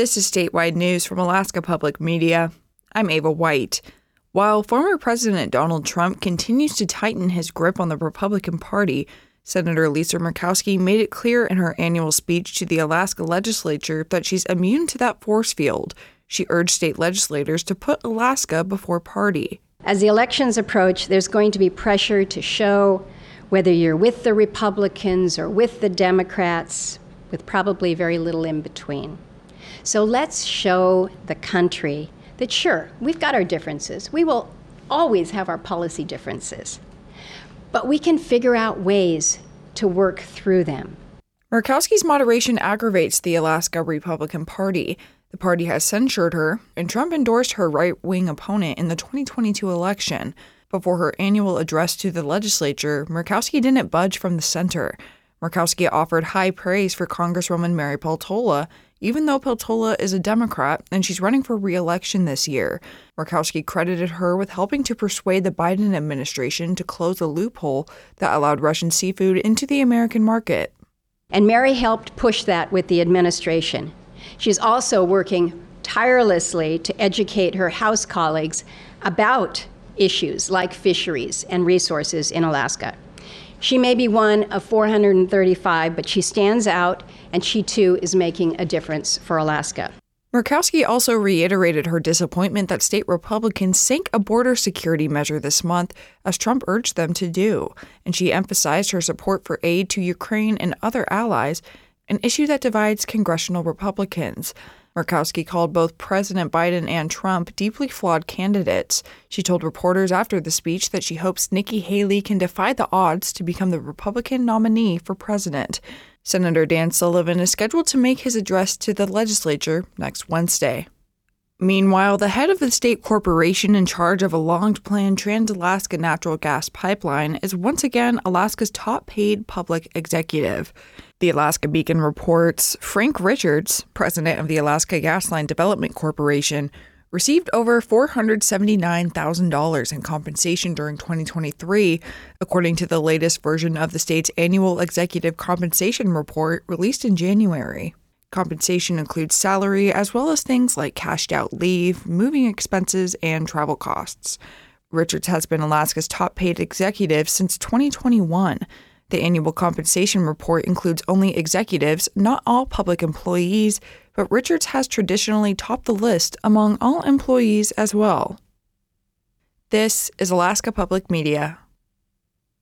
This is statewide news from Alaska Public Media. I'm Ava White. While former President Donald Trump continues to tighten his grip on the Republican Party, Senator Lisa Murkowski made it clear in her annual speech to the Alaska legislature that she's immune to that force field. She urged state legislators to put Alaska before party. As the elections approach, there's going to be pressure to show whether you're with the Republicans or with the Democrats, with probably very little in between. So let's show the country that sure, we've got our differences. We will always have our policy differences. But we can figure out ways to work through them. Murkowski's moderation aggravates the Alaska Republican Party. The party has censured her, and Trump endorsed her right wing opponent in the 2022 election. Before her annual address to the legislature, Murkowski didn't budge from the center. Murkowski offered high praise for Congresswoman Mary Peltola, even though Peltola is a Democrat and she's running for re election this year. Murkowski credited her with helping to persuade the Biden administration to close a loophole that allowed Russian seafood into the American market. And Mary helped push that with the administration. She's also working tirelessly to educate her House colleagues about issues like fisheries and resources in Alaska. She may be one of 435, but she stands out, and she too is making a difference for Alaska. Murkowski also reiterated her disappointment that state Republicans sank a border security measure this month, as Trump urged them to do, and she emphasized her support for aid to Ukraine and other allies, an issue that divides congressional Republicans. Murkowski called both President Biden and Trump deeply flawed candidates. She told reporters after the speech that she hopes Nikki Haley can defy the odds to become the Republican nominee for president. Senator Dan Sullivan is scheduled to make his address to the legislature next Wednesday. Meanwhile, the head of the state corporation in charge of a long planned Trans Alaska natural gas pipeline is once again Alaska's top paid public executive. The Alaska Beacon reports Frank Richards, president of the Alaska Gasline Development Corporation, received over $479,000 in compensation during 2023, according to the latest version of the state's annual executive compensation report released in January. Compensation includes salary as well as things like cashed out leave, moving expenses, and travel costs. Richards has been Alaska's top paid executive since 2021 the annual compensation report includes only executives, not all public employees, but Richards has traditionally topped the list among all employees as well. This is Alaska Public Media.